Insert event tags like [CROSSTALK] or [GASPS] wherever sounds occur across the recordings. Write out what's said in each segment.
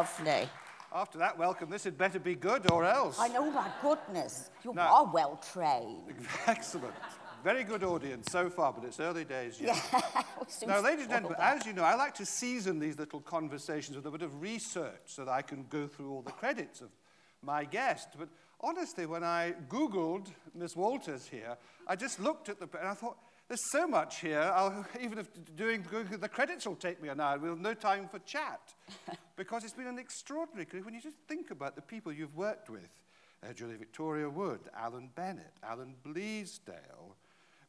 Lovely. After that welcome, this had better be good or else. I know, my goodness. You No. are well trained. [LAUGHS] Excellent. Very good audience so far, but it's early days yet. [LAUGHS] We'll Now, ladies and gentlemen, as you know, I like to season these little conversations with a bit of research so that I can go through all the credits of my guest. But honestly, when I Googled Miss Walters here, I just looked at the, and I thought, there's so much here, I'll, [LAUGHS] even if doing the credits will take me an hour, we'll have no time for chat. [LAUGHS] because it's been an extraordinary career. When you just think about the people you've worked with, uh, Julia Victoria Wood, Alan Bennett, Alan Bleasdale,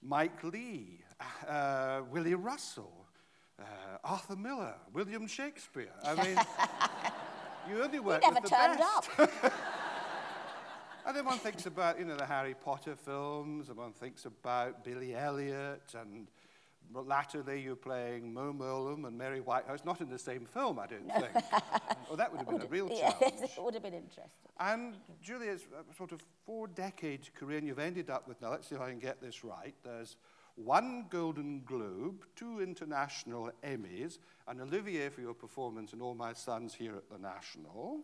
Mike Leigh, uh, Willie Russell, uh, Arthur Miller, William Shakespeare. I mean, [LAUGHS] you only work with the best. never turned best. And then one thinks about, you know, the Harry Potter films, and one thinks about Billy Elliot, and latterly you're playing Mo Merlum and Mary Whitehouse, not in the same film, I don't no. think. [LAUGHS] oh, that would have been would a real yeah, challenge. it would have been interesting. And Julia's uh, sort of four-decade career, and you've ended up with, now let's see if I can get this right, there's one Golden Globe, two international Emmys, an Olivier for your performance in All My Sons here at the National,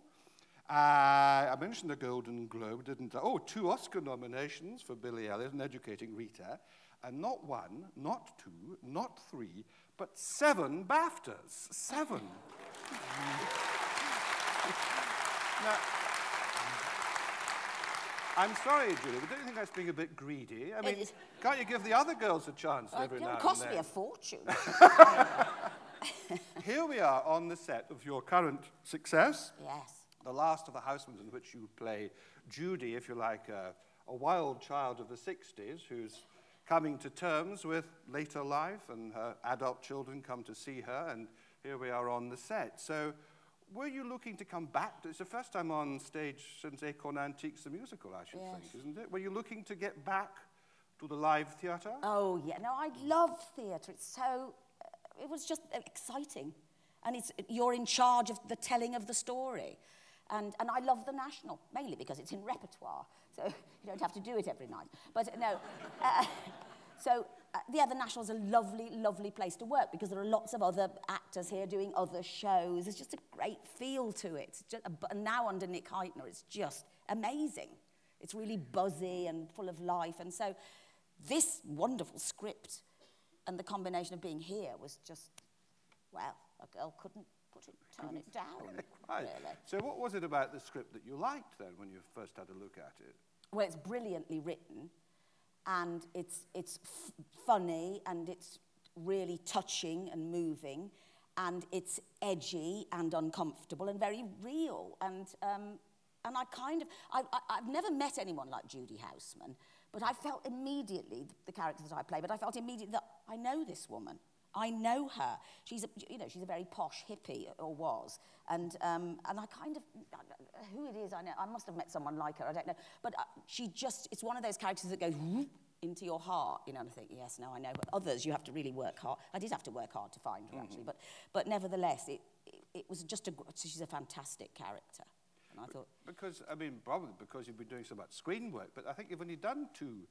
Uh, I mentioned the Golden Globe, didn't I? Oh, two Oscar nominations for Billy Elliot and Educating Rita, and not one, not two, not three, but seven BAFTAs. Seven. [LAUGHS] now, I'm sorry, Julie, but don't you think that's being a bit greedy? I mean, can't you give the other girls a chance every now and then? It cost me a fortune. [LAUGHS] [LAUGHS] Here we are on the set of your current success, yes. The Last of the Haussmans, in which you play Judy, if you like, a, a wild child of the 60s who's coming to terms with later life, and her adult children come to see her, and here we are on the set. So, were you looking to come back? To, it's the first time on stage since Acorn Antiques, the musical, I should Yes. think, isn't it? Were you looking to get back to the live theatre? Oh, yeah. No, I love theatre. It's so, uh, it was just exciting. And it's, you're in charge of the telling of the story. And, and I love the National, mainly because it's in repertoire. So [LAUGHS] you don't have to do it every night. But no. [LAUGHS] Uh, so, uh, yeah, the National's a lovely, lovely place to work because there are lots of other actors here doing other shows. There's just a great feel to it. Just, and now under Nick Hytner, it's just amazing. It's really buzzy and full of life. And so this wonderful script and the combination of being here was just, well, a girl couldn't put it, turn it down. [LAUGHS] right. Really. So what was it about the script that you liked then when you first had a look at it? Well, it's brilliantly written and it's, it's funny and it's really touching and moving and it's edgy and uncomfortable and very real and um, and I kind of I, I, I've never met anyone like Judy Houseman but I felt immediately the, the character that I play but I felt immediately that I know this woman I know her. She's a, you know, she's a very posh hippie, uh, or was. And, um, and I kind of, uh, who it is, I know, I must have met someone like her, I don't know. But uh, she just, it's one of those characters that goes into your heart, you know, and I think, yes, no, I know. But others, you have to really work hard. I did have to work hard to find her, mm -hmm. actually. Mm-hmm. But, but nevertheless, it, it, it was just a, she's a fantastic character. And I thought... Because, I mean, probably because you've been doing so much screen work, but I think you've only done two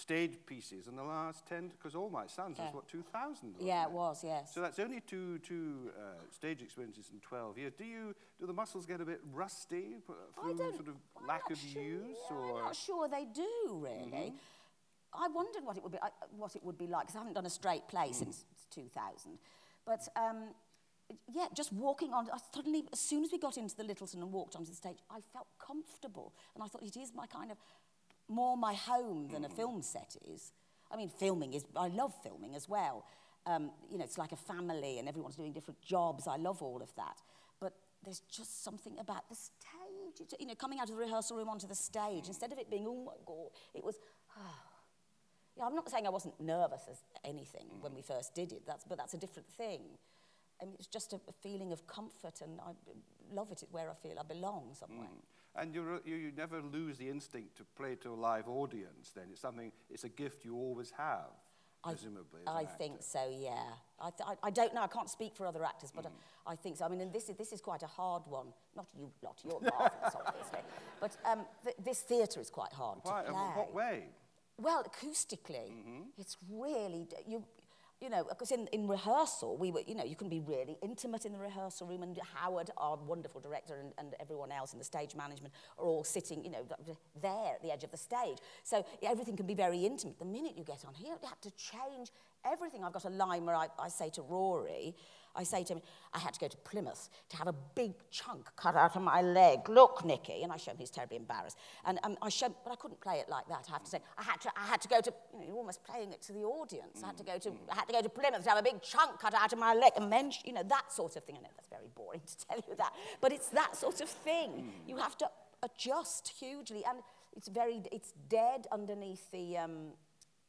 stage pieces in the last 10, because All My Sons was, what, 2000? yeah, it was, yes. So that's only two, two uh, stage experiences in 12 years. Do you, do the muscles get a bit rusty I through sort of I'm lack of sure, use? yeah, or Mm-hmm. I'm not sure they do, really. I wondered what it would be, I- what it would be like, because I haven't done a straight play Mm. since 2000. But um, yeah, just walking on, I suddenly, as soon as we got into the Lyttelton and walked onto the stage, I felt comfortable. And I thought, it is my kind of, more my home than a film set is. I mean, filming is, I love filming as well. Um, you know, it's like a family and everyone's doing different jobs. I love all of that. But there's just something about the stage. It's, you know, coming out of the rehearsal room onto the stage, instead of it being, oh my God, it was, oh. Yeah, I'm not saying I wasn't nervous as anything when we first did it, that's, but that's a different thing. I mean, it's just a, a feeling of comfort and I love it where I feel I belong somewhere. Mm. And you, you never lose the instinct to play to a live audience then. It's something, it's a gift you always have, I- presumably. I think so, yeah. I, th- I, I don't know, I can't speak for other actors, but I, I think so. I mean, and this is, this is quite a hard one. Not you lot, you're marvellous, obviously. But um, th- this theatre is quite hard Why, to in play. what way? Well, acoustically, it's really you. you know, because in, in rehearsal, we were, you know, you can be really intimate in the rehearsal room, and Howard, our wonderful director, and, and everyone else in the stage management are all sitting, you know, there at the edge of the stage. So everything can be very intimate. The minute you get on here, you have to change everything. I've got a line where I, I say to Rory, I say to him, I had to go to Plymouth to have a big chunk cut out of my leg. Look, Nicky. And I show him he's terribly embarrassed. And um, I show, but I couldn't play it like that, I have to say. I had to, I had to go to, you know, you're almost playing it to the audience. Mm. I, had to go to, I had to go to Plymouth to have a big chunk cut out of my leg. And then, you know, that sort of thing. I know that's very boring [LAUGHS] to tell you that. But it's that sort of thing. Mm. You have to adjust hugely. And it's very, it's dead underneath the, um,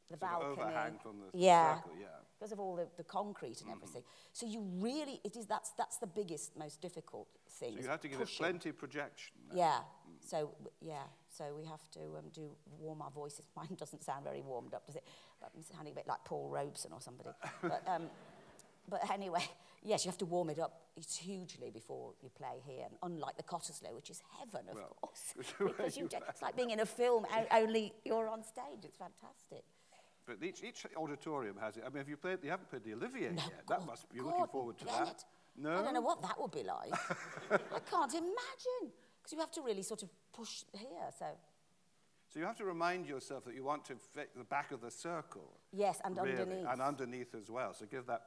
the balcony. overhang from the yeah. circle, yeah. Because of all the, the concrete and everything. So you really, it is, that's, that's the biggest, most difficult thing. So you have to give it plenty of projection. then. Yeah. So, yeah. So we have to um, do warm our voices. [LAUGHS] Mine doesn't sound very warmed up, does it? But I'm sounding a bit like Paul Robeson or somebody. [LAUGHS] but, um, but anyway, yes, you have to warm it up. It's hugely before you play here. And unlike the Cottesloe, which is heaven, of Well, course. [LAUGHS] because you you it's like being in a film, only you're on stage. It's fantastic. But each, each auditorium has it. I mean, have you played? You haven't played the Olivier No, yet. That must be. You're looking forward to that. No. I don't know what that would be like. [LAUGHS] I can't imagine. Because you have to really sort of push here. So, So you have to remind yourself that you want to fit the back of the circle. yes, and really, underneath. And underneath as well. So give that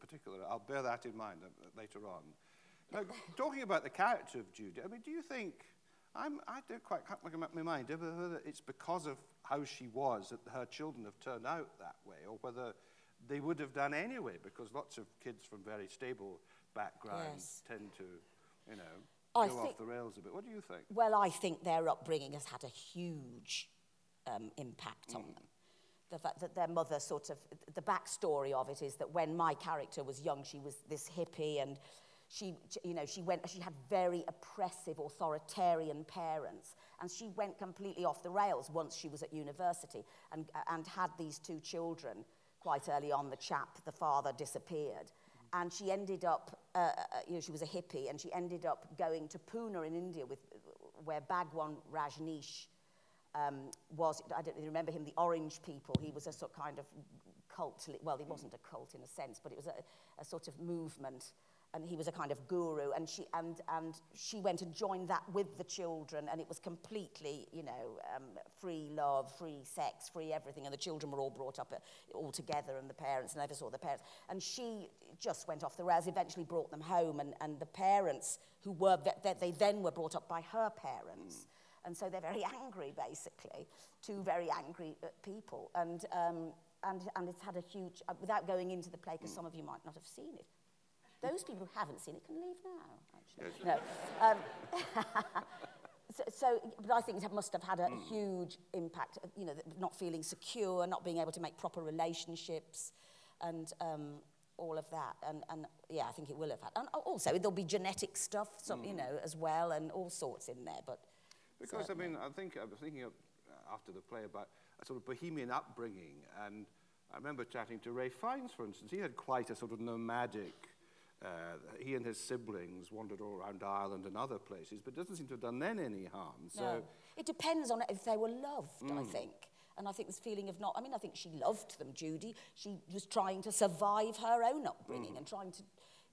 particular. I'll bear that in mind uh, later on. Now, [LAUGHS] talking about the character of Judy, I mean, do you think? I'm, I don't quite make up my mind whether it's because of how she was that her children have turned out that way, or whether they would have done anyway, because lots of kids from very stable backgrounds Yes. tend to, you know, I go off the rails a bit. What do you think? Well, I think their upbringing has had a huge um, impact on them. The fact that their mother sort of, the backstory of it is that when my character was young, she was this hippie and she, you know, she went, she had very oppressive, authoritarian parents. And she went completely off the rails once she was at university and, and had these two children quite early on. The chap, the father, disappeared. And she ended up, uh, uh you know, she was a hippie, and she ended up going to Pune in India, with, where Bhagwan Rajneesh um, was, I don't remember him, the Orange People. He was a sort of kind of cult, well, he wasn't a cult in a sense, but it was a, a sort of movement And he was a kind of guru, and she, and, and she went and joined that with the children, and it was completely, you know, um, free love, free sex, free everything, and the children were all brought up uh, all together, and the parents never saw the parents. And she just went off the rails, eventually brought them home, and, and the parents, who were, ve- they then were brought up by her parents. And so they're very angry, basically, two very angry uh, people. And, um, and, and it's had a huge, uh, without going into the play, because some of you might not have seen it. Those people who haven't seen it can leave now, actually. No. Um, [LAUGHS] so, so, but I think it must have had a huge impact, you know, not feeling secure, not being able to make proper relationships, and um, all of that. And, and yeah, I think it will have had. And also, there'll be genetic stuff, some, you know, as well, and all sorts in there. But Because, I mean, I think I was thinking of, uh, after the play about a sort of bohemian upbringing, and I remember chatting to Ralph Fiennes, for instance. He had quite a sort of nomadic. Uh, he and his siblings wandered all around Ireland and other places, but doesn't seem to have done them any harm. So no. It depends on if they were loved, mm. I hmm. think. And I think this feeling of not, I mean, I think she loved them, Judy. She was trying to survive her own upbringing mm. and trying to,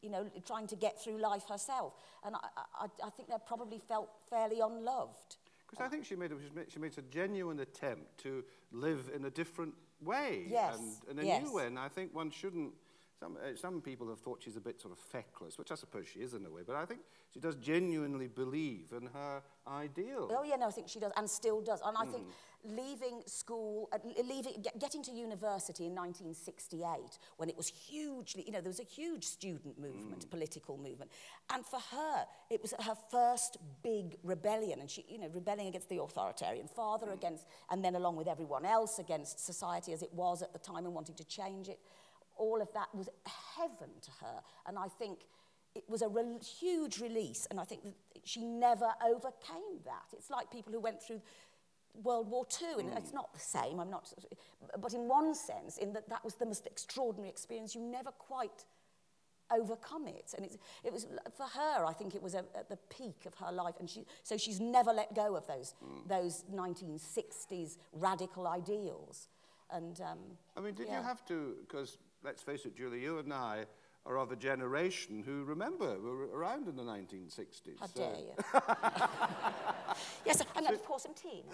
you know, trying to get through life herself. And I, I, I think they probably felt fairly unloved. Because I think she made, a, she made a genuine attempt to live in a different way yes. and in a yes. new way. And I think one shouldn't Some, uh, some people have thought she's a bit sort of feckless, which I suppose she is in a way, but I think she does genuinely believe in her ideal. Oh, yeah, no, I think she does, and still does. And I mm. think hmm. leaving school, uh, leaving, get, getting to university in 1968, when it was hugely, you know, there was a huge student movement, mm. political movement. And for her, it was her first big rebellion, and she, you know, rebelling against the authoritarian father, mm. against, and then along with everyone else, against society as it was at the time and wanting to change it all of that was heaven to her. And I think it was a re huge release. And I think that she never overcame that. It's like people who went through World War II, and mm. it's not the same, I'm not, but in one sense, in that that was the most extraordinary experience, you never quite overcome it. And it's, it was, for her, I think it was a, at the peak of her life, and she, so she's never let go of those, mm. those 1960s radical ideals. And, um, I mean, did yeah. you have to, because let's face it, Julie, you and I are of a generation who remember we were around in the 1960s. How so- dare you? [LAUGHS] yes, I'm going to pour some tea. [LAUGHS]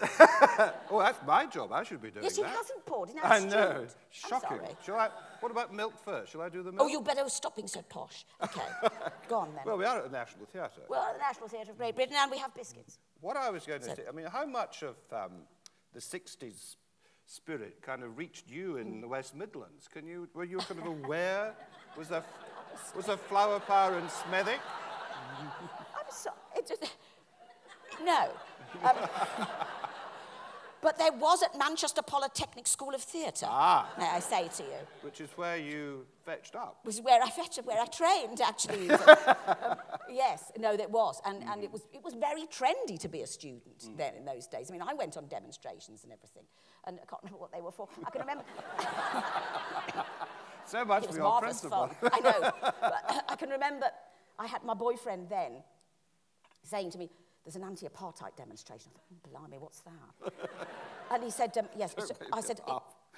Oh, that's my job. I should be doing that. Yes, he that. hasn't poured. I not know. Shocking. Shall I? What about milk first? Shall I do the milk? Oh, you better stop being so posh. Okay, [LAUGHS] go on then. Well, we are at the National Theatre. We're at the National Theatre of Great Britain and we have biscuits. What I was going to So- say, I mean, how much of um, the 60s spirit kind of reached you in the West Midlands? Can you, were you kind of [LAUGHS] aware? Was there, was there flower power in Smethwick? [LAUGHS] I'm sorry. It just, no. Um, but there was at Manchester Polytechnic School of Theatre, Ah. may I say to you. Which is where you fetched up. was where I fetched, where I trained actually. um, [LAUGHS] yes, no, that was, and, and it was it was very trendy to be a student then in those days. I mean, I went on demonstrations and everything, and I can't remember what they were for. I can remember [LAUGHS] So much it for was your marvelous principal. fun. I know, but [LAUGHS] I can remember I had my boyfriend then saying to me, "There's an anti-apartheid demonstration." I thought, "Oh, "Blimey, what's that?" [LAUGHS] and he said, um, "Yes." So I said.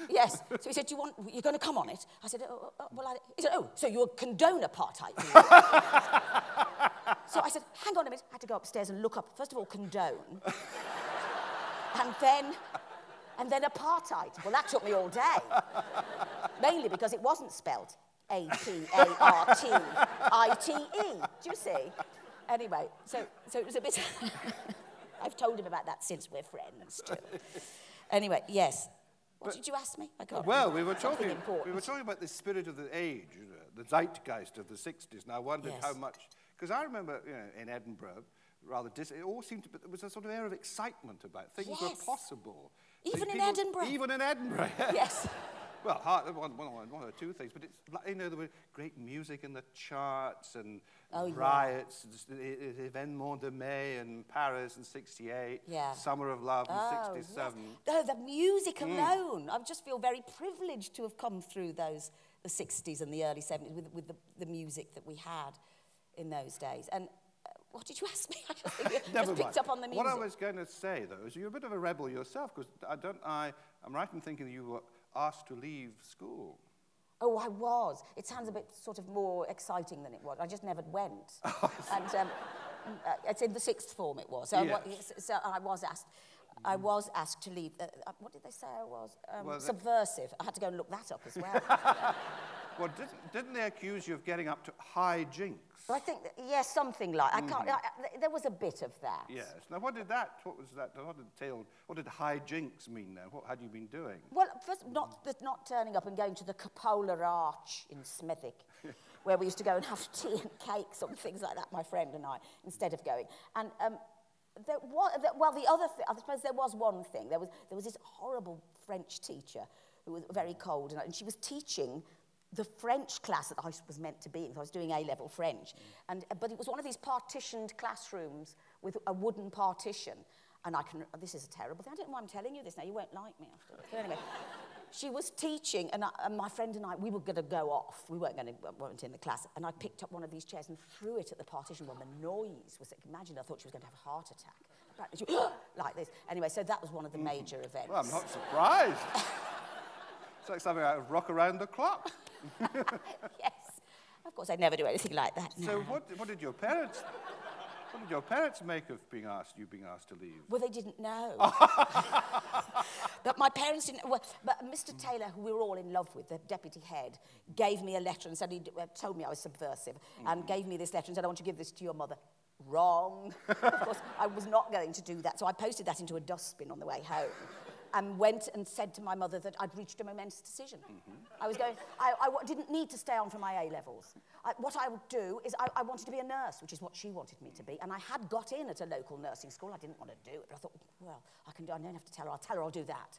Yes. So he said, "Do you want? You're going to come on it?" I said, oh, oh, "Well, I." He said, "Oh, so you condone apartheid?" [LAUGHS] So I said, hang on a minute. I had to go upstairs and look up, first of all, condone. and then, and then apartheid. Well, that took me all day. Mainly because it wasn't spelled A-P-A-R-T-I-T-E. Do you see? Anyway, so, so it was a bit... [LAUGHS] I've told him about that since we're friends, too. Anyway, yes. What did you ask me? I can't Well, remember. we were talking. We were talking about the spirit of the age, you know, the zeitgeist of the '60s, and I wondered Yes. how much. Because I remember, you know, in Edinburgh, rather, dis- it all seemed to. be There was a sort of air of excitement about things were possible. Even in Edinburgh? Even in Edinburgh. [LAUGHS] Yes. Well, one, one, one or two things, but it's you know there were great music in the charts and Oh, yeah. riots, just, e- e- Événement de Mai in Paris in '68, Yeah. Summer of Love in Oh, yes. '67. No, the music alone. I just feel very privileged to have come through those, the 60s and the early 70s with, with the, the music that we had in those days. And uh, what did you ask me? [LAUGHS] I just, [LAUGHS] Never just picked up on the music. What I was going to say, though, is you're a bit of a rebel yourself, because I don't, I, I'm right in thinking you were asked to leave school. Oh, I was. It sounds a bit sort of more exciting than it was. I just never went. [LAUGHS] and um, mm, uh, it's in the sixth form it was. So, yes. I, was, so I was asked. I was asked to leave. Uh, uh, what did they say I was? Um, well, subversive. I had to go and look that up as well. [LAUGHS] well, didn't, didn't they accuse you of getting up to high jinks? Well, I think, that, yes, something like. Mm. I can't. Mm-hmm. I, I, there was a bit of that. Yes. Now, what did that? What was that? What did tail? What did high jinks mean then? What had you been doing? Well, first, not the, not turning up and going to the Capola Arch in Smethwick. [LAUGHS] where we used to go and have tea and cakes and things like that, my friend and I, instead of going. And um, there was, well, the other thing, I suppose there was one thing. There was, there was this horrible French teacher who was very cold, and, and she was teaching the French class that I was meant to be in. I was doing A-level French. And, uh, but it was one of these partitioned classrooms with a wooden partition. And I can, this is a terrible thing. I don't know why I'm telling you this now. You won't like me after. But anyway, she was teaching, and, I, and my friend and I, we were going to go off. We weren't going to, weren't in the class. And I picked up one of these chairs and threw it at the partition. Well, the noise was, imagine, I thought she was going to have a heart attack. She- [GASPS] like this. Anyway, so that was one of the major mm-hmm. events. Well, I'm not surprised. [LAUGHS] it's like something out of Rock Around the Clock. [LAUGHS] yes. Of course, I'd never do anything like that. So no. what, what did your parents, What did your parents make of being asked, you being asked to leave? Well, they didn't know. [LAUGHS] but my parents didn't. Well, but Mr. Taylor, who we were all in love with, the deputy head, gave me a letter and said he uh, told me I was subversive, mm. and gave me this letter and said, "I want you to give this to your mother." Wrong. [LAUGHS] of course, I was not going to do that, so I posted that into a dustbin on the way home and went and said to my mother that I'd reached a momentous decision. Mm-hmm. I was going, I, I didn't need to stay on for my A levels. I, what I would do is I, I wanted to be a nurse, which is what she wanted me to be. And I had got in at a local nursing school. I didn't want to do it, but I thought, well, I can do, I don't have to tell her. I'll tell her I'll do that.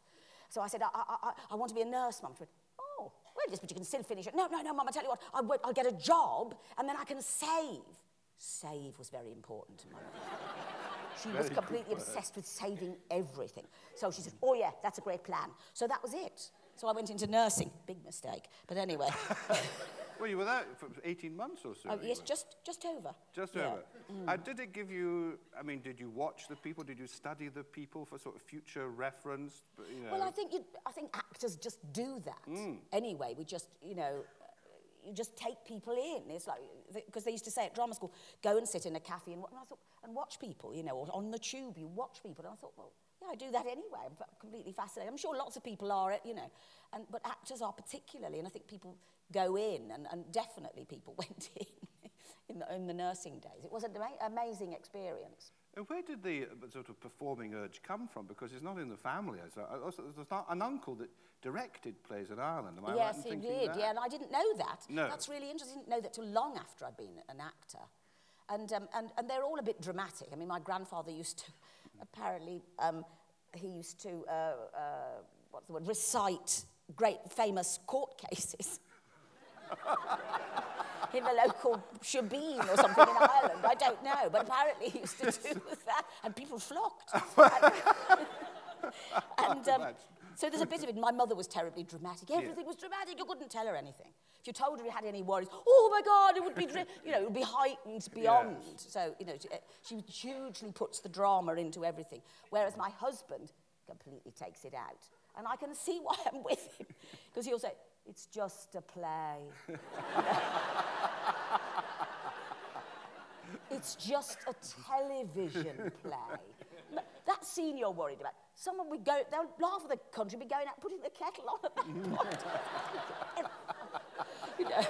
So I said, I, I, I, I want to be a nurse, mum. She went, oh, well, yes, but you can still finish it. No, no, no, mum, I tell you what, I won't, I'll get a job and then I can save. Save was very important to my mother. She was Very completely word. obsessed with saving everything. So she said, Oh, yeah, that's a great plan. So that was it. So I went into nursing. Big mistake. But anyway. [LAUGHS] Well, you were there for 18 months or so. Oh, yes, just, just over. Just Yeah. Mm. over. Did it give you, I mean, did you watch the people? Did you study the people for sort of future reference? You know, Well, I think, you, I think actors just do that. Mm. Anyway, we just, you know, you just take people in. It's like, because they used to say at drama school, go and sit in a cafe and, and, I thought, and watch people, you know, or on the tube, you watch people. And I thought, well, yeah, I do that anyway. I'm completely fascinated. I'm sure lots of people are, you know, and, but actors are particularly, and I think people go in, and, and definitely people [LAUGHS] went in in the, in the nursing days. It was an ama amazing experience. And where did the uh, sort of performing urge come from? Because it's not in the family. Uh, also, there's not an uncle that directed plays in Ireland. Am I yes, right in he did. That? Yeah, and I didn't know that. No. That's really interesting. I didn't know that till long after I'd been an actor. And, um, and, and they're all a bit dramatic. I mean, my grandfather used to, [LAUGHS] apparently, um, he used to, uh, uh, what's the word, recite great famous court [LAUGHS] cases. [LAUGHS] in the local shebeen or something in Ireland. I don't know, but apparently he used to do that, and people flocked. [LAUGHS] [LAUGHS] and, um, so there's a bit of it. My mother was terribly dramatic. Everything yeah. was dramatic. You couldn't tell her anything. If you told her you had any worries, oh my God, it would be, you know, it would be heightened [LAUGHS] beyond. Yeah. So, you know, she, uh, she hugely puts the drama into everything. Whereas my husband completely takes it out. And I can see why I'm with him. Because he'll say, it's just a play. It's just a television play. [LAUGHS] That scene you're worried about. Someone would go, they'll laugh at the country, be going out, putting the kettle on at that [LAUGHS] point. [LAUGHS] you know.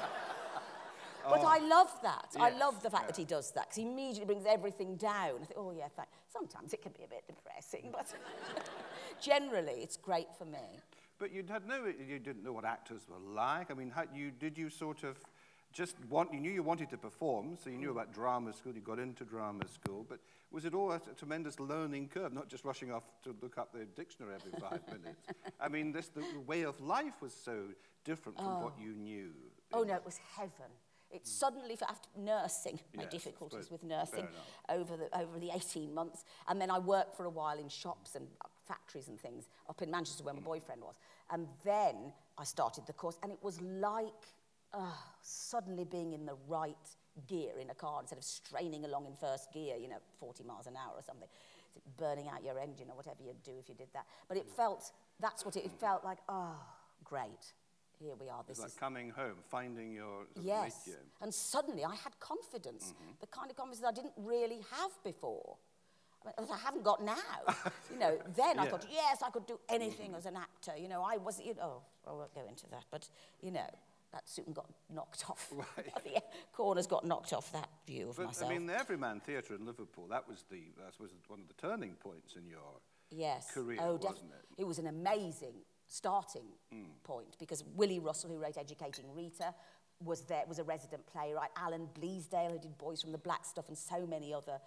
But oh. I love that. I love the fact yeah. that he does that because he immediately brings everything down. I think, oh yeah, thank. Sometimes it can be a bit depressing, but generally it's great for me. But you had no, you didn't know what actors were like. I mean, how, you, did you sort of just want, you knew you wanted to perform, so you knew about drama school, you got into drama school, but was it all a, a tremendous learning curve, not just rushing off to look up the dictionary every five [LAUGHS] minutes? I mean, this, the, the way of life was so different oh. from what oh. you knew. Oh, no, it was heaven. It hmm. suddenly, after nursing, my yes, difficulties with nursing over the, over the 18 months, and then I worked for a while in shops and factories and things up in Manchester where my hmm. boyfriend was. And then I started the course, and it was like uh, suddenly being in the right gear in a car instead of straining along in first gear, you know, 40 miles an hour or something, burning out your engine or whatever you'd do if you did that. But it felt, that's what it, it felt like, oh, great. Here we are. It's This like is coming home, finding your Yes. yeah. And suddenly I had confidence, mm-hmm. the kind of confidence I didn't really have before. I mean, that I haven't got now. [LAUGHS] you know, then I thought, yes, I could do anything mm-hmm. as an actor. You know, I was, you know, oh, I won't go into that, but, you know, that soon got knocked off. [LAUGHS] Right. the corners got knocked off that view of but, myself. I mean, the Everyman Theatre in Liverpool, that was, the, that was one of the turning points in your yes. career, oh, wasn't it? It was an amazing starting mm. point because Willie Russell, who wrote Educating Rita, was there, was a resident playwright. Alan Bleasdale, who did Boys from the Black Stuff and so many other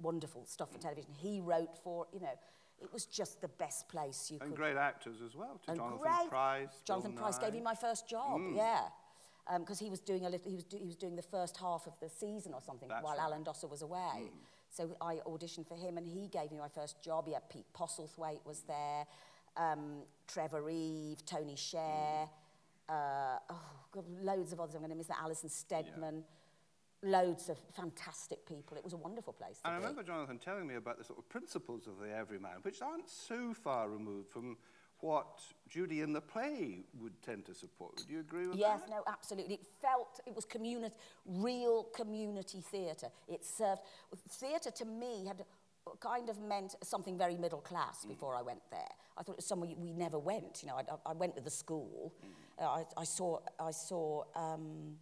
wonderful stuff for hmm. television, he wrote for, you know, It was just the best place you and could. And great actors as well. To and Jonathan great, Price. Jonathan Bill Price Nye. gave me my first job. Mm. Yeah. Because um, he was doing a little, he was, do, he was doing the first half of the season or something That's while right. Alan Dosser was away. Mm. So I auditioned for him and he gave me my first job. Yeah, Pete Postlethwaite was there, um, Trevor Eve, Tony Share, mm. uh, oh, God, loads of others I'm going to miss. That Alison Steadman. Yeah loads of fantastic people. It was a wonderful place. I be. remember Jonathan telling me about the sort of principles of the everyman, which aren't so far removed from what Judy in the play would tend to support. Would you agree with yes, that? Yes, no, absolutely. It felt it was community, real community theatre. It served theatre to me had kind of meant something very middle class mm. before I went there. I thought it was somewhere we never went. You know, I, I went to the school. Mm. Uh, I, I saw I saw. Um,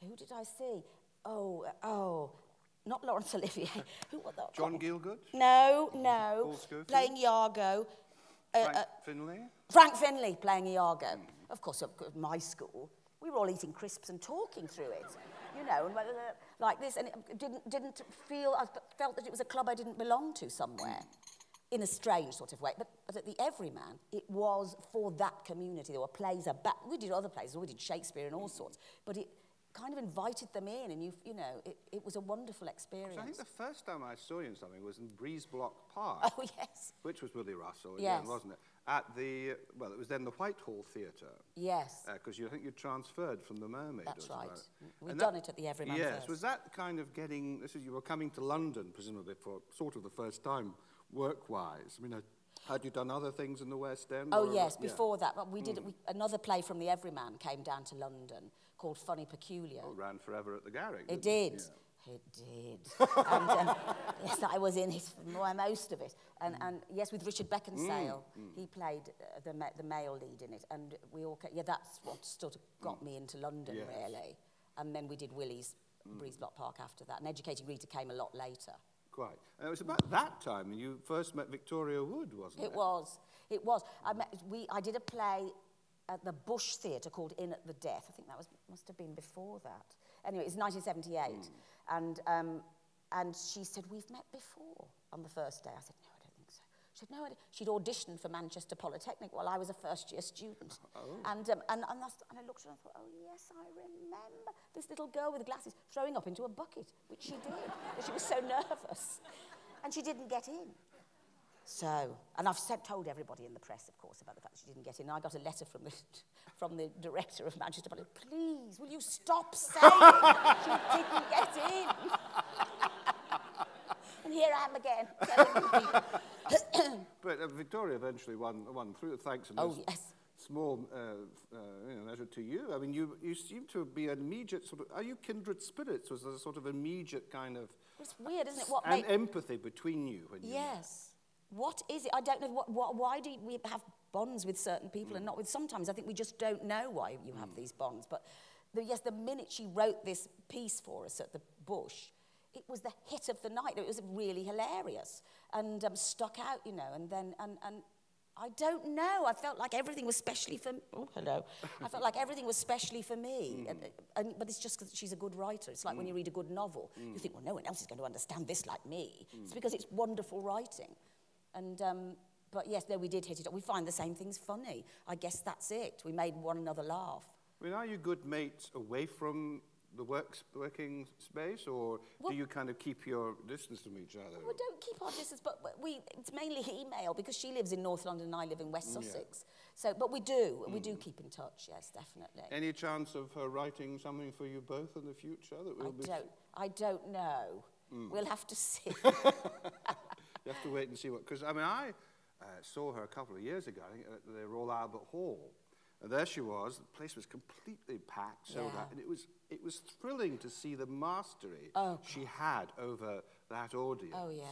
who did I see? Oh, uh, oh, not Laurence Olivier. [LAUGHS] who was that? John Gielgud, No, no. Playing Iago. Uh, Frank uh, Finlay. Frank Finlay playing Iago. Of course, at my school, we were all eating crisps and talking through it, you know, and like this, and it didn't, didn't feel, I felt that it was a club I didn't belong to somewhere, in a strange sort of way. But, but at the Everyman, it was for that community. There were plays about, we did other plays, we did Shakespeare and all sorts, but it kind of invited them in, and you, you know, it, it was a wonderful experience. So I think the first time I saw you in something was in Breeze Block Park, oh, yes. which was Willie Russell Yes. again, wasn't it? at the, well, it was then the Whitehall Theatre. Yes. Because you I think you transferred from the Mermaid. That's right. We'd And done it at the Everyman Yes. first. Was that kind of getting? This is you were coming to London presumably for sort of the first time, work-wise. I mean, uh, had you done other things in the West End? Oh yes, yeah. before that, but we did we, another play from the Everyman came down to London called Funny Peculiar. Oh, ran forever at the Garrick. It did. It? Yeah. it did. and um, [LAUGHS] yes, I was in it for most of it. And, mm. and yes, with Richard Beckinsale, mm, mm. he played uh, the, ma the male lead in it. And we all, yeah, that's what sort of got mm. me into London, yes. really. And then we did Willie's mm. Breeze Block Park after that. And Educating Rita came a lot later. Quite. And it was about that time you first met Victoria Wood, wasn't it? It was. It was. I, met, we, I did a play at the Bush Theatre called In at the Death. I think that was must have been before that. Anyway, it's 1978. Mm. And, um, and she said, we've met before on the first day. I said, no, I don't think so. She said, no, I she'd auditioned for Manchester Polytechnic while I was a first-year student. Oh. And, um, and, and, that's, and I looked at her and thought, oh, yes, I remember this little girl with glasses throwing up into a bucket, which she did. [LAUGHS] she was so nervous. And she didn't get in. So, and I've said, told everybody in the press, of course, about the fact she didn't get in. And I got a letter from the, [LAUGHS] from the director of Manchester Public. Please, will you stop saying [LAUGHS] she didn't get in? [LAUGHS] and here I am again. [COUGHS] but uh, Victoria eventually won, won through, thanks to oh, yes. small uh, uh, you know, measure to you. I mean, you, you seem to be an immediate sort of... Are you kindred spirits? Was there a sort of immediate kind of... It's weird, isn't it? What and empathy between you. When yes. You What is it? I don't know. What, what, why do we have bonds with certain people and not with sometimes? I think we just don't know why you have mm. these bonds. But the, yes, the minute she wrote this piece for us at the Bush, it was the hit of the night. It was really hilarious and um, stuck out, you know. And then, and, and I don't know. I felt like everything was specially for. Oh, hello. I felt like everything was specially for me. Mm. And, and, but it's just because she's a good writer. It's like when mm. you read a good novel, you think, well, no one else is going to understand this like me. It's because it's wonderful writing. And, um, but yes, no, we did hit it up. We find the same things funny. I guess that's it. We made one another laugh. I mean, are you good mates away from the works, working space, or well, do you kind of keep your distance from each other? We don't keep our distance, but we it's mainly email because she lives in North London and I live in West mm, Sussex. Yeah. So, but we do, mm. we do mm. keep in touch. Yes, definitely. Any chance of her writing something for you both in the future? That will I be don't. I don't know. Mm. We'll have to see. [LAUGHS] You have to wait and see what. Because I mean, I uh, saw her a couple of years ago. I think at the Royal Albert Hall, and there she was. The place was completely packed, sold Yeah. out, and it was it was thrilling to see the mastery Oh, she had over that audience. oh yeah.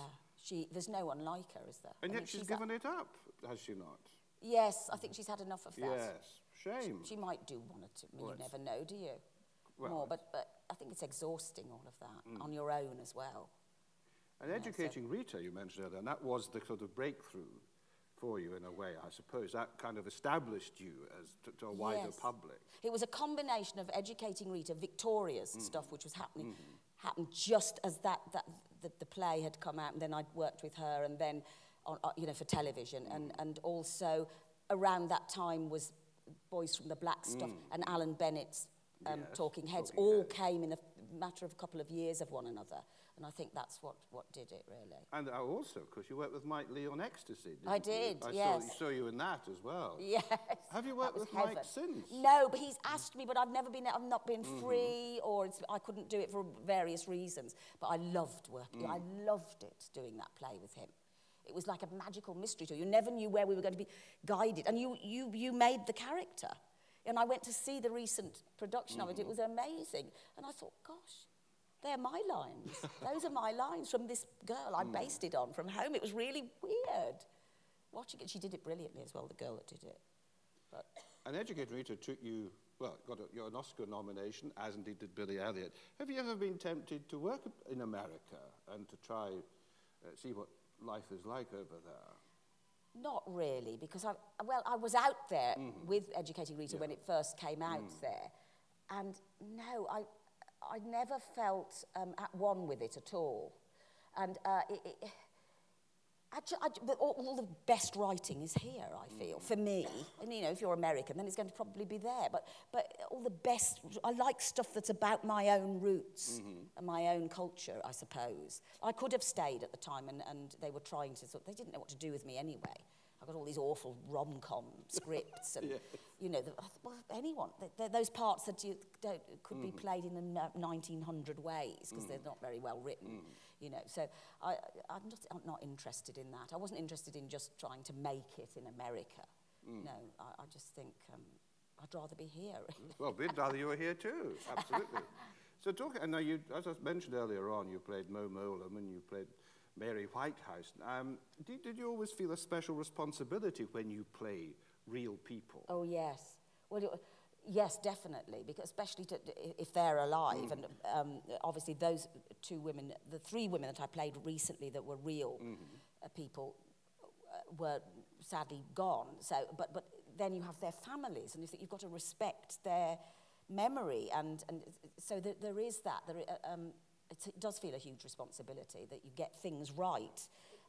She there's no one like her, is there? And I yet mean, she's a- given it up, has she not? Yes, I think she's had enough of that. Yes. Shame. She might do one or two. I mean, Well, you never know, do you? Well, More, but, but I think it's exhausting, all of that, on your own as well. And educating Rita, you mentioned earlier, and that was the sort of breakthrough for you in a way, I suppose. That kind of established you as to, to a wider Yes. public. It was a combination of educating Rita, Victoria's Mm. stuff, which was happening, Mm-hmm. happened just as that, that the, the play had come out, and then I'd worked with her, and then, on, uh, you know, for television, and, Mm. and also around that time was Boys from the Black Stuff and Alan Bennett's um, Mm. Yes, Talking Heads Talking all Heads. came in a matter of a couple of years of one another, and I think that's what, what did it really. And also, because you worked with Mike Leigh on Ecstasy, didn't I you? did, I yes. Saw, saw you in that as well. Yes. Have you worked with Mike since? No, but he's asked me, but I've never been, I've not been Mm-hmm. free, or it's, I couldn't do it for various reasons. But I loved working. Mm. I loved it doing that play with him. It was like a magical mystery tour. You never knew where we were going to be guided, and you, you, you made the character. And I went to see the recent production of it. Mm-hmm. It was amazing, and I thought, gosh. They're my lines. [LAUGHS] Those are my lines from this girl I Mm. based it on from home. It was really weird. Watching it, she did it brilliantly as well, the girl that did it. But And Educate Rita took you, well, got a, you're an Oscar nomination, as indeed did Billy Elliot. Have you ever been tempted to work in America and to try uh, see what life is like over there? Not really, because I well, I was out there with Educating Rita when it first came out there, and no, I I never felt um, at one with it at all. And uh, it, it, I, I, the, all, all the best writing is here, I feel, for me. And, you know, if you're American, then it's going to probably be there. But, but all the best, I like stuff that's about my own roots mm-hmm. and my own culture, I suppose. I could have stayed at the time, and, and they were trying to, sort, they didn't know what to do with me anyway. I I got all these awful rom-com scripts, and [LAUGHS] you know, the, well, anyone. th th those parts that you don't, could be mm. played in no- 1900 ways because they're mm. not very well written. Mm. You know, so I, I'm, just, I'm not interested in that. I wasn't interested in just trying to make it in America. No, I, I just think um, I'd rather be here. [LAUGHS] Well, we'd rather you were here too, absolutely. [LAUGHS] so talk, and now you, as I mentioned earlier on, you played Mo Mowlam and you played Mary Whitehouse. Um, did, did you always feel a special responsibility when you play real people? Oh yes. Well, it, yes, definitely, because especially to, if they're alive, and um, obviously those two women, the three women that I played recently that were real uh, people, uh, were sadly gone. So, but but then you have their families, and you think you've got to respect their memory, and and so there, there is that. There, uh, um, it does feel a huge responsibility that you get things right.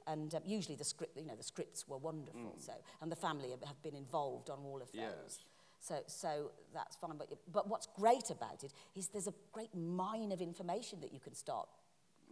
And um, usually the script, you know, the scripts were wonderful. So, and the family have, been involved on all of those. Yes. So, so that's fine. But, but what's great about it is there's a great mine of information that you can start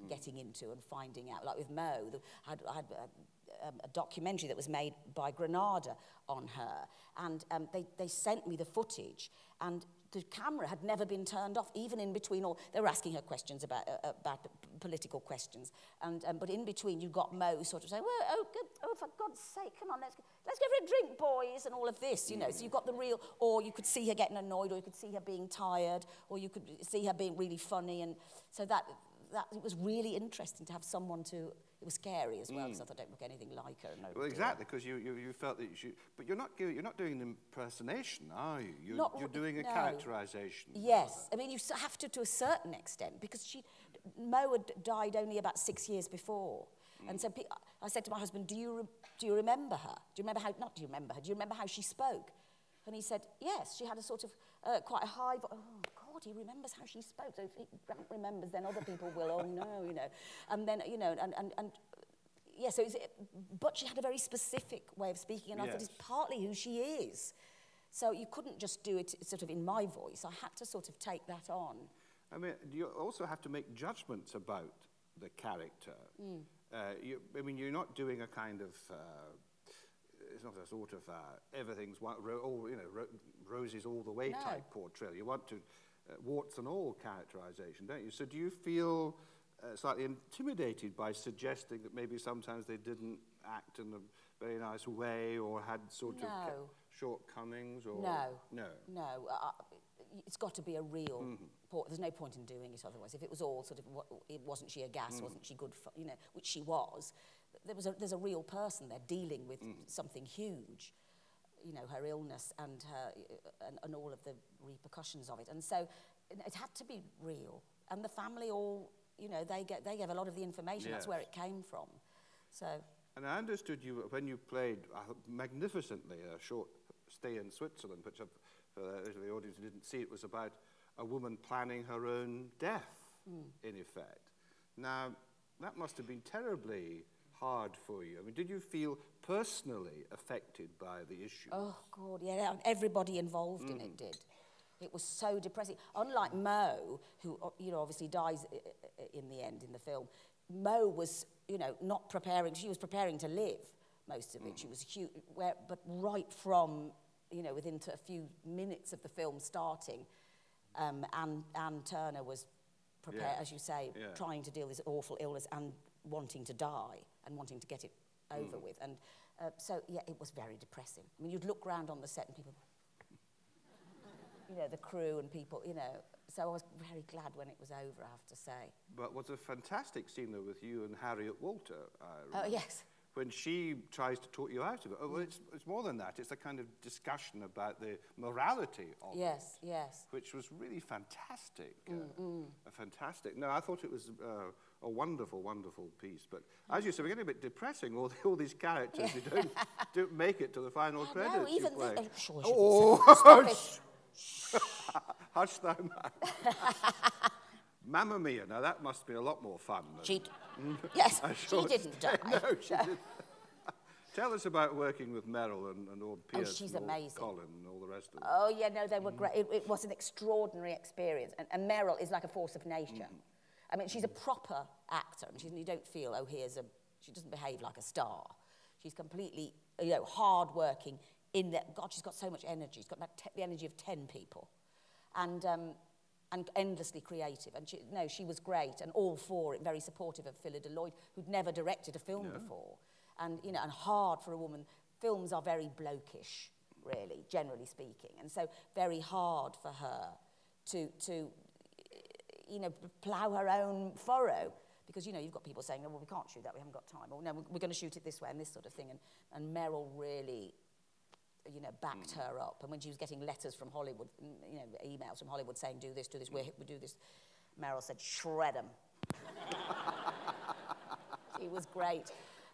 getting into and finding out. Like with Mo, the, I had, I had a, um, a documentary that was made by Granada on her, and um, they, they sent me the footage, and the camera had never been turned off, even in between all, they were asking her questions about, uh, uh about political questions. And, um, but in between, you got Mo sort of saying, well, oh, good, oh, for God's sake, come on, let's, let's go for a drink, boys, and all of this, you know. So you got the real, or you could see her getting annoyed, or you could see her being tired, or you could see her being really funny. And so that, that it was really interesting to have someone to it was scary as well because mm. I thought I don't look anything like her. No well, exactly, because you, you, you felt that you, but you're not you're not doing an impersonation, are you? You're, not, you're doing a no. characterization. Yes, I mean you have to to a certain extent because she Mo had died only about six years before. Mm. And so I said to my husband, do you, do you remember her? Do you remember how, not do you remember her, do you remember how she spoke? And he said, yes, she had a sort of, uh, quite a high. Oh, God, he remembers how she spoke. So if he remembers, then other people will. Oh no, you know, and then you know, and and and." Yeah, so it's, but she had a very specific way of speaking, and I thought it's partly who she is. So you couldn't just do it sort of in my voice. I had to sort of take that on. I mean, you also have to make judgments about the character. Mm. Uh, you, I mean, you're not doing a kind of, uh, it's not a sort of uh, everything's one, ro- all, you know, ro- roses all the way No. type portrayal. You want to uh, warts and all characterization, don't you? So do you feel uh, slightly intimidated by suggesting that maybe sometimes they didn't act in a very nice way or had sort no. of shortcomings or no no no uh, it's got to be a real mm -hmm. port. there's no point in doing it otherwise if it was all sort of what, wasn't she a gas mm. wasn't she good for you know which she was there was a, there's a real person there dealing with mm. something huge you know, her illness and, her, and, and all of the repercussions of it. And so it had to be real. And the family all, you know, they, get, they gave a lot of the information. Yes. That's where it came from. So. And I understood you when you played uh, magnificently a short stay in Switzerland, which I've, for the audience who didn't see, it was about a woman planning her own death, mm. in effect. Now, that must have been terribly hard for you. I mean, did you feel personally affected by the issue? Oh God, yeah, everybody involved in it did. It was so depressing. Unlike Mo, who uh, you know obviously dies i- i- in the end in the film, Mo was you know not preparing. She was preparing to live most of it. She was huge, where, but right from you know within a few minutes of the film starting, um, Anne, Anne Turner was prepared, Yeah. as you say, Yeah. trying to deal with this awful illness and wanting to die and wanting to get it over mm. with. And uh, so, yeah, it was very depressing. I mean, you'd look round on the set and people, [LAUGHS] you know, the crew and people, you know. So I was very glad when it was over, I have to say. But was a fantastic scene, though, with you and Harriet Walter. I oh, remember. oh, yes when she tries to talk you out of it. Well, it's, it's more than that. It's a kind of discussion about the morality of yes, it. Yes, yes. Which was really fantastic. Mm, uh, mm. Fantastic. No, I thought it was uh, a wonderful, wonderful piece. But as you said, we're getting a bit depressing. All, the, all these characters who don't, don't make it to the final I credits. No, even the, oh, sure, oh, hush, hush thou man. Mamma Mia. Now that must be a lot more fun. She, [LAUGHS] yes, she didn't die. [LAUGHS] No, she didn't. [LAUGHS] Tell us about working with Meryl and, and all Pierce Oh, she's and amazing. Colin and all the rest of them. Oh, yeah, no, they were mm. great. It, it was an extraordinary experience. And, and Meryl is like a force of nature. Mm-hmm. I mean, she's a mm-hmm. proper actor. And she, you don't feel, oh, here's a... She doesn't behave like a star. She's completely, you know, hard-working in that, God, she's got so much energy. She's got the energy of 10 people. And, um, and endlessly creative. And she, no, she was great and all for it, very supportive of Phyllida Lloyd, who'd never directed a film no. before. And, you know, and hard for a woman. Films are very blokish, really, generally speaking. And so very hard for her to, to you know, plough her own furrow. Because, you know, you've got people saying, oh, well, we can't shoot that, we haven't got time. Or, no, we're going to shoot it this way and this sort of thing. And, and Meryl really you know, backed her up. And when she was getting letters from Hollywood, mm, you know, emails from Hollywood saying, do this, do this, we we do this, Meryl said, shred them. she [LAUGHS] was great.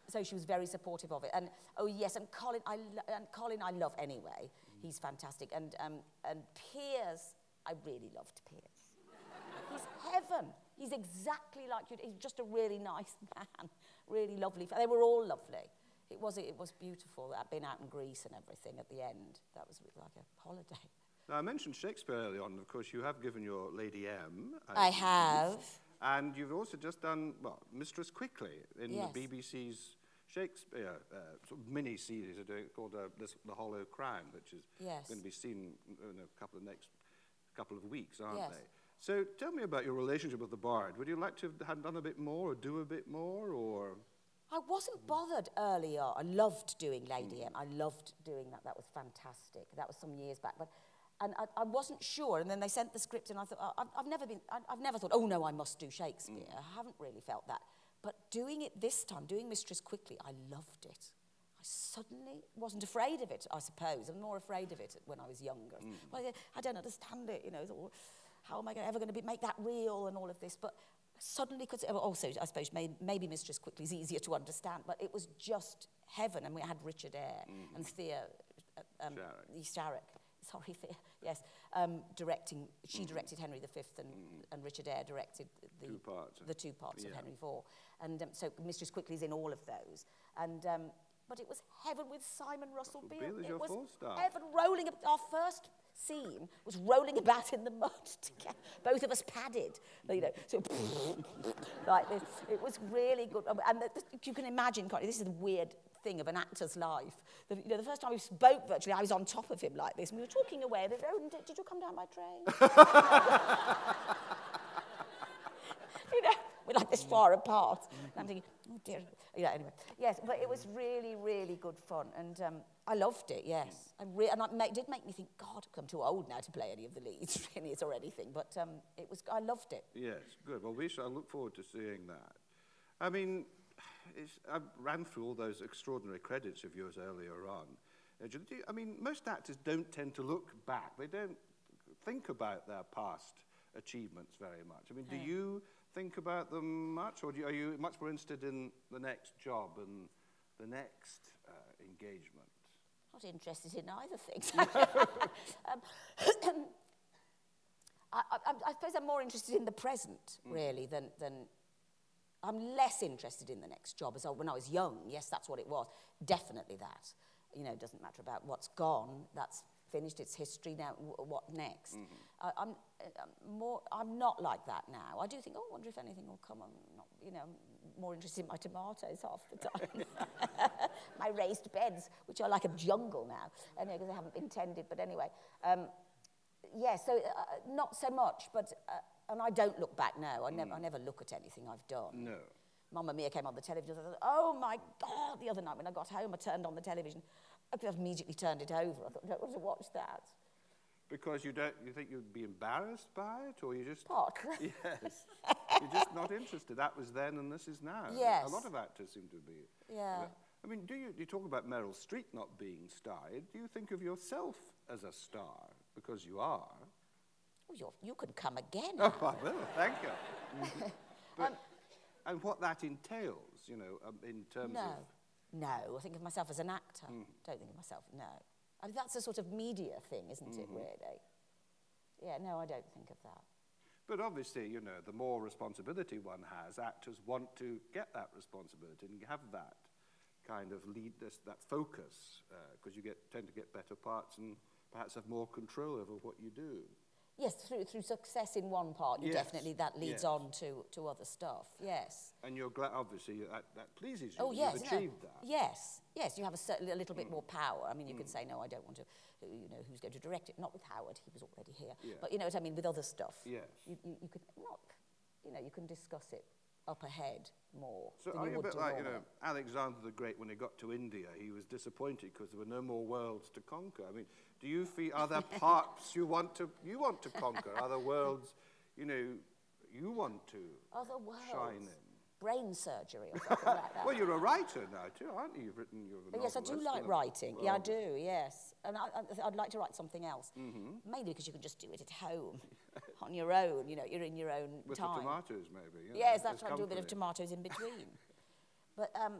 So she was very supportive of it. And oh yes, and Colin, I lo- and Colin, I love anyway. He's fantastic. And um, and Pierce, I really loved Pierce. He's heaven. He's exactly like you. He's just a really nice [LAUGHS] man, really lovely. They were all lovely. It was it was beautiful. That being out in Greece and everything at the end. That was like a [LAUGHS] holiday. Now, I mentioned Shakespeare early on. Of course, you have given your Lady M. I have. And you've also just done, well, Mistress Quickly in Yes. the BBC's Shakespeare uh, sort of mini series called uh, this, The Hollow Crown, which is Yes. going to be seen in a couple of next couple of weeks, aren't Yes. they? So tell me about your relationship with the Bard. Would you like to have done a bit more or do a bit more or? I wasn't bothered earlier. I loved doing Lady mm. M. I loved doing that. That was fantastic. That was some years back. But and I, I wasn't sure. And then they sent the script, and I thought, oh, I've, I've never been, I, I've never thought, oh no, I must do Shakespeare. Mm. I haven't really felt that. But doing it this time, doing Mistress Quickly, I loved it. I suddenly wasn't afraid of it, I suppose. I'm more afraid of it when I was younger. Mm. Well, I don't understand it, you know, how am I gonna, ever going to be, make that real and all of this? But suddenly could oh, also I suppose may, maybe Mistress Quickly is easier to understand, but it was just heaven, and we had Richard Eyre mm and Thea uh, um, Starrick. Sorry, Thea. Yes, um, directing. She mm directed Henry V, and, mm and Richard Eyre directed the two parts, the two parts yeah. of Henry IV, and um, so Mistress Quickly is in all of those, and. Um, but it was heaven with Simon Russell, Beale. Beale. is it was heaven rolling. Our first scene was rolling about in the mud [LAUGHS] together. both of us padded. You know, so [LAUGHS] like this. It was really good. And the, the, you can imagine, Connie, this is the weird thing of an actor's life. The, you know, the first time we spoke virtually, I was on top of him like this. And we were talking away. But, oh, did, did you come down by train? [LAUGHS] we're like this far apart. And I'm thinking, oh dear. Yeah, anyway. Yes, but it was really, really good fun. And um, I loved it, yes. I re- and it did make me think, God, I'm too old now to play any of the leads, [LAUGHS] really, or anything. But um, it was, I loved it. Yes, good. Well, we shall look forward to seeing that. I mean, it's, I ran through all those extraordinary credits of yours earlier on. Uh, do you- I mean, most actors don't tend to look back. They don't think about their past achievements very much. I mean, do you think about them much, or you, are you much more interested in the next job and the next uh, engagement? Not interested in either thing. [LAUGHS] [LAUGHS] um, [CLEARS THROAT] I, I, I suppose I'm more interested in the present, hmm. really, mm. than, than I'm less interested in the next job. As I, when I was young, yes, that's what it was. Definitely that. You know, it doesn't matter about what's gone. That's finished. It's history now. W- what next? I, I'm, I'm more. I'm not like that now. I do think. Oh, I wonder if anything will come. I'm not. You know, more interested in my tomatoes half the time. [LAUGHS] my raised beds, which are like a jungle now. Anyway, because they haven't been tended. But anyway. Um, yeah, so uh, not so much, but uh, and I don't look back now. I never, I never look at anything I've done. No. Mamma Mia came on the television. I thought, oh my God! The other night when I got home, I turned on the television. I immediately turned it over. I thought, I don't want to watch that. Because you don't, you think you'd be embarrassed by it, or you just Partly. [LAUGHS] Yes. [LAUGHS] You're just not interested. That was then and this is now. Yes. A lot of actors seem to be. Yeah. I mean, do you, you talk about Meryl Streep not being starred. Do you think of yourself as a star? Because you are. Oh, you're, you can come again. Oh, I will. Thank you. [LAUGHS] But, and what that entails, you know, um, in terms No, of. No. I think of myself as an actor. Mm. Don't think of myself. No. I mean, that's a sort of media thing, isn't it? Mm-hmm. Really. Yeah. No, I don't think of that. But obviously, you know, the more responsibility one has, actors want to get that responsibility and have that kind of lead, this, that focus, uh, because you get, tend to get better parts and perhaps have more control over what you do. yes, through, through success in one part, yes. definitely that leads yes. on to, to other stuff. Yes. And you're glad, obviously, that, that pleases you. Oh, yes. You've achieved no. that. Yes. Yes, you have a, certain, a little bit mm. more power. I mean, you mm. could say, no, I don't want to, you know, who's going to direct it? Not with Howard, he was already here. Yeah. But you know what I mean, with other stuff. Yes. You, you, you could not, you know, you can discuss it up ahead more. So are you a bit like you know, Alexander the Great when he got to India? He was disappointed because there were no more worlds to conquer. I mean, do you feel are there [LAUGHS] parts you want to you want to conquer? Are there worlds, you know, you want to Other worlds. shine in? Brain surgery or something [LAUGHS] like that. Well, you're a writer now, too, aren't you? You've written your yes, I do like writing. Yeah, I do, yes. And I, I'd like to write something else. Mm-hmm. Mainly because you can just do it at home, [LAUGHS] on your own. You know, you're in your own With time. the tomatoes, maybe. you know, Yes, that's right. Do a bit of tomatoes in between. [LAUGHS] but um,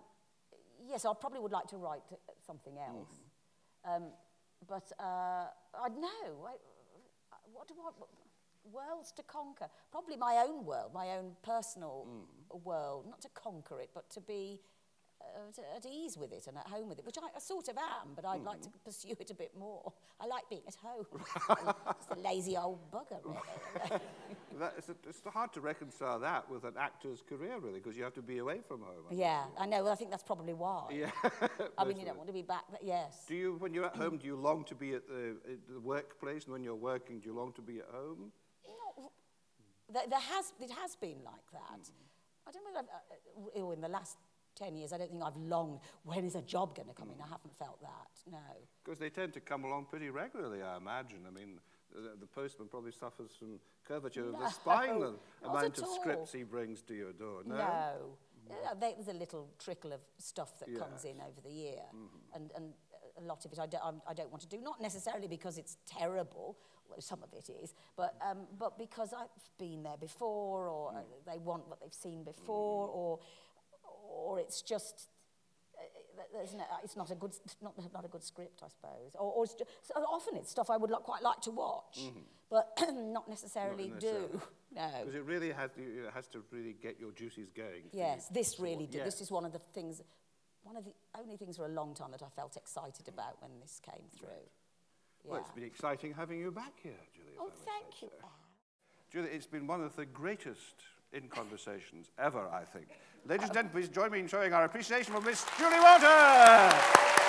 yes, I probably would like to write something else. Um, but uh, I know. I, what do I? Worlds to conquer. Probably my own world, my own personal world. Not to conquer it, but to be uh, to, at ease with it and at home with it, which I, I sort of am, but I'd like to pursue it a bit more. I like being at home. [LAUGHS] it's a lazy old bugger, really. [LAUGHS] That, it's, it's hard to reconcile that with an actor's career, really, because you have to be away from home. I Yeah, I know. Well, I think that's probably why. [LAUGHS] Yeah. I mean, you don't want to be back, but yes. Do you, when you're at home, do you long to be at the, at the workplace? And when you're working, do you long to be at home? There, there has, it has been like that. Mm. I don't know I've, uh, uh in the last 10 years, I don't think I've longed, when is a job going to come mm. in? I haven't felt that, no. Because they tend to come along pretty regularly, I imagine. I mean, the, the postman probably suffers from curvature no, of the spine, the [LAUGHS] amount of scripts he brings to your door, no? No. Mm. There's a little trickle of stuff that yes. comes in over the year. Mm -hmm. And, and uh, a lot of it I don't, I don't want to do, not necessarily because it's terrible some of it is, but, um, but because I've been there before, or uh, they want what they've seen before, or, or it's just, uh, there's no, it's not a good, not, not a good script, I suppose. Or, or it's just, so often it's stuff I would like, quite like to watch, but [CLEARS THROAT] not necessarily necessarily. do. [LAUGHS] No. Because it really has, to- it has to really get your juices going. Yes, this really did. This is one of the things, one of the only things for a long time that I felt excited about when this came through. Yeah. Well, it's been exciting having you back here, Julie. if oh, thank you. so. Julie, it's been one of the greatest in conversations ever, I think. Ladies and gentlemen, please join me in showing our appreciation for Miss Julie Walters.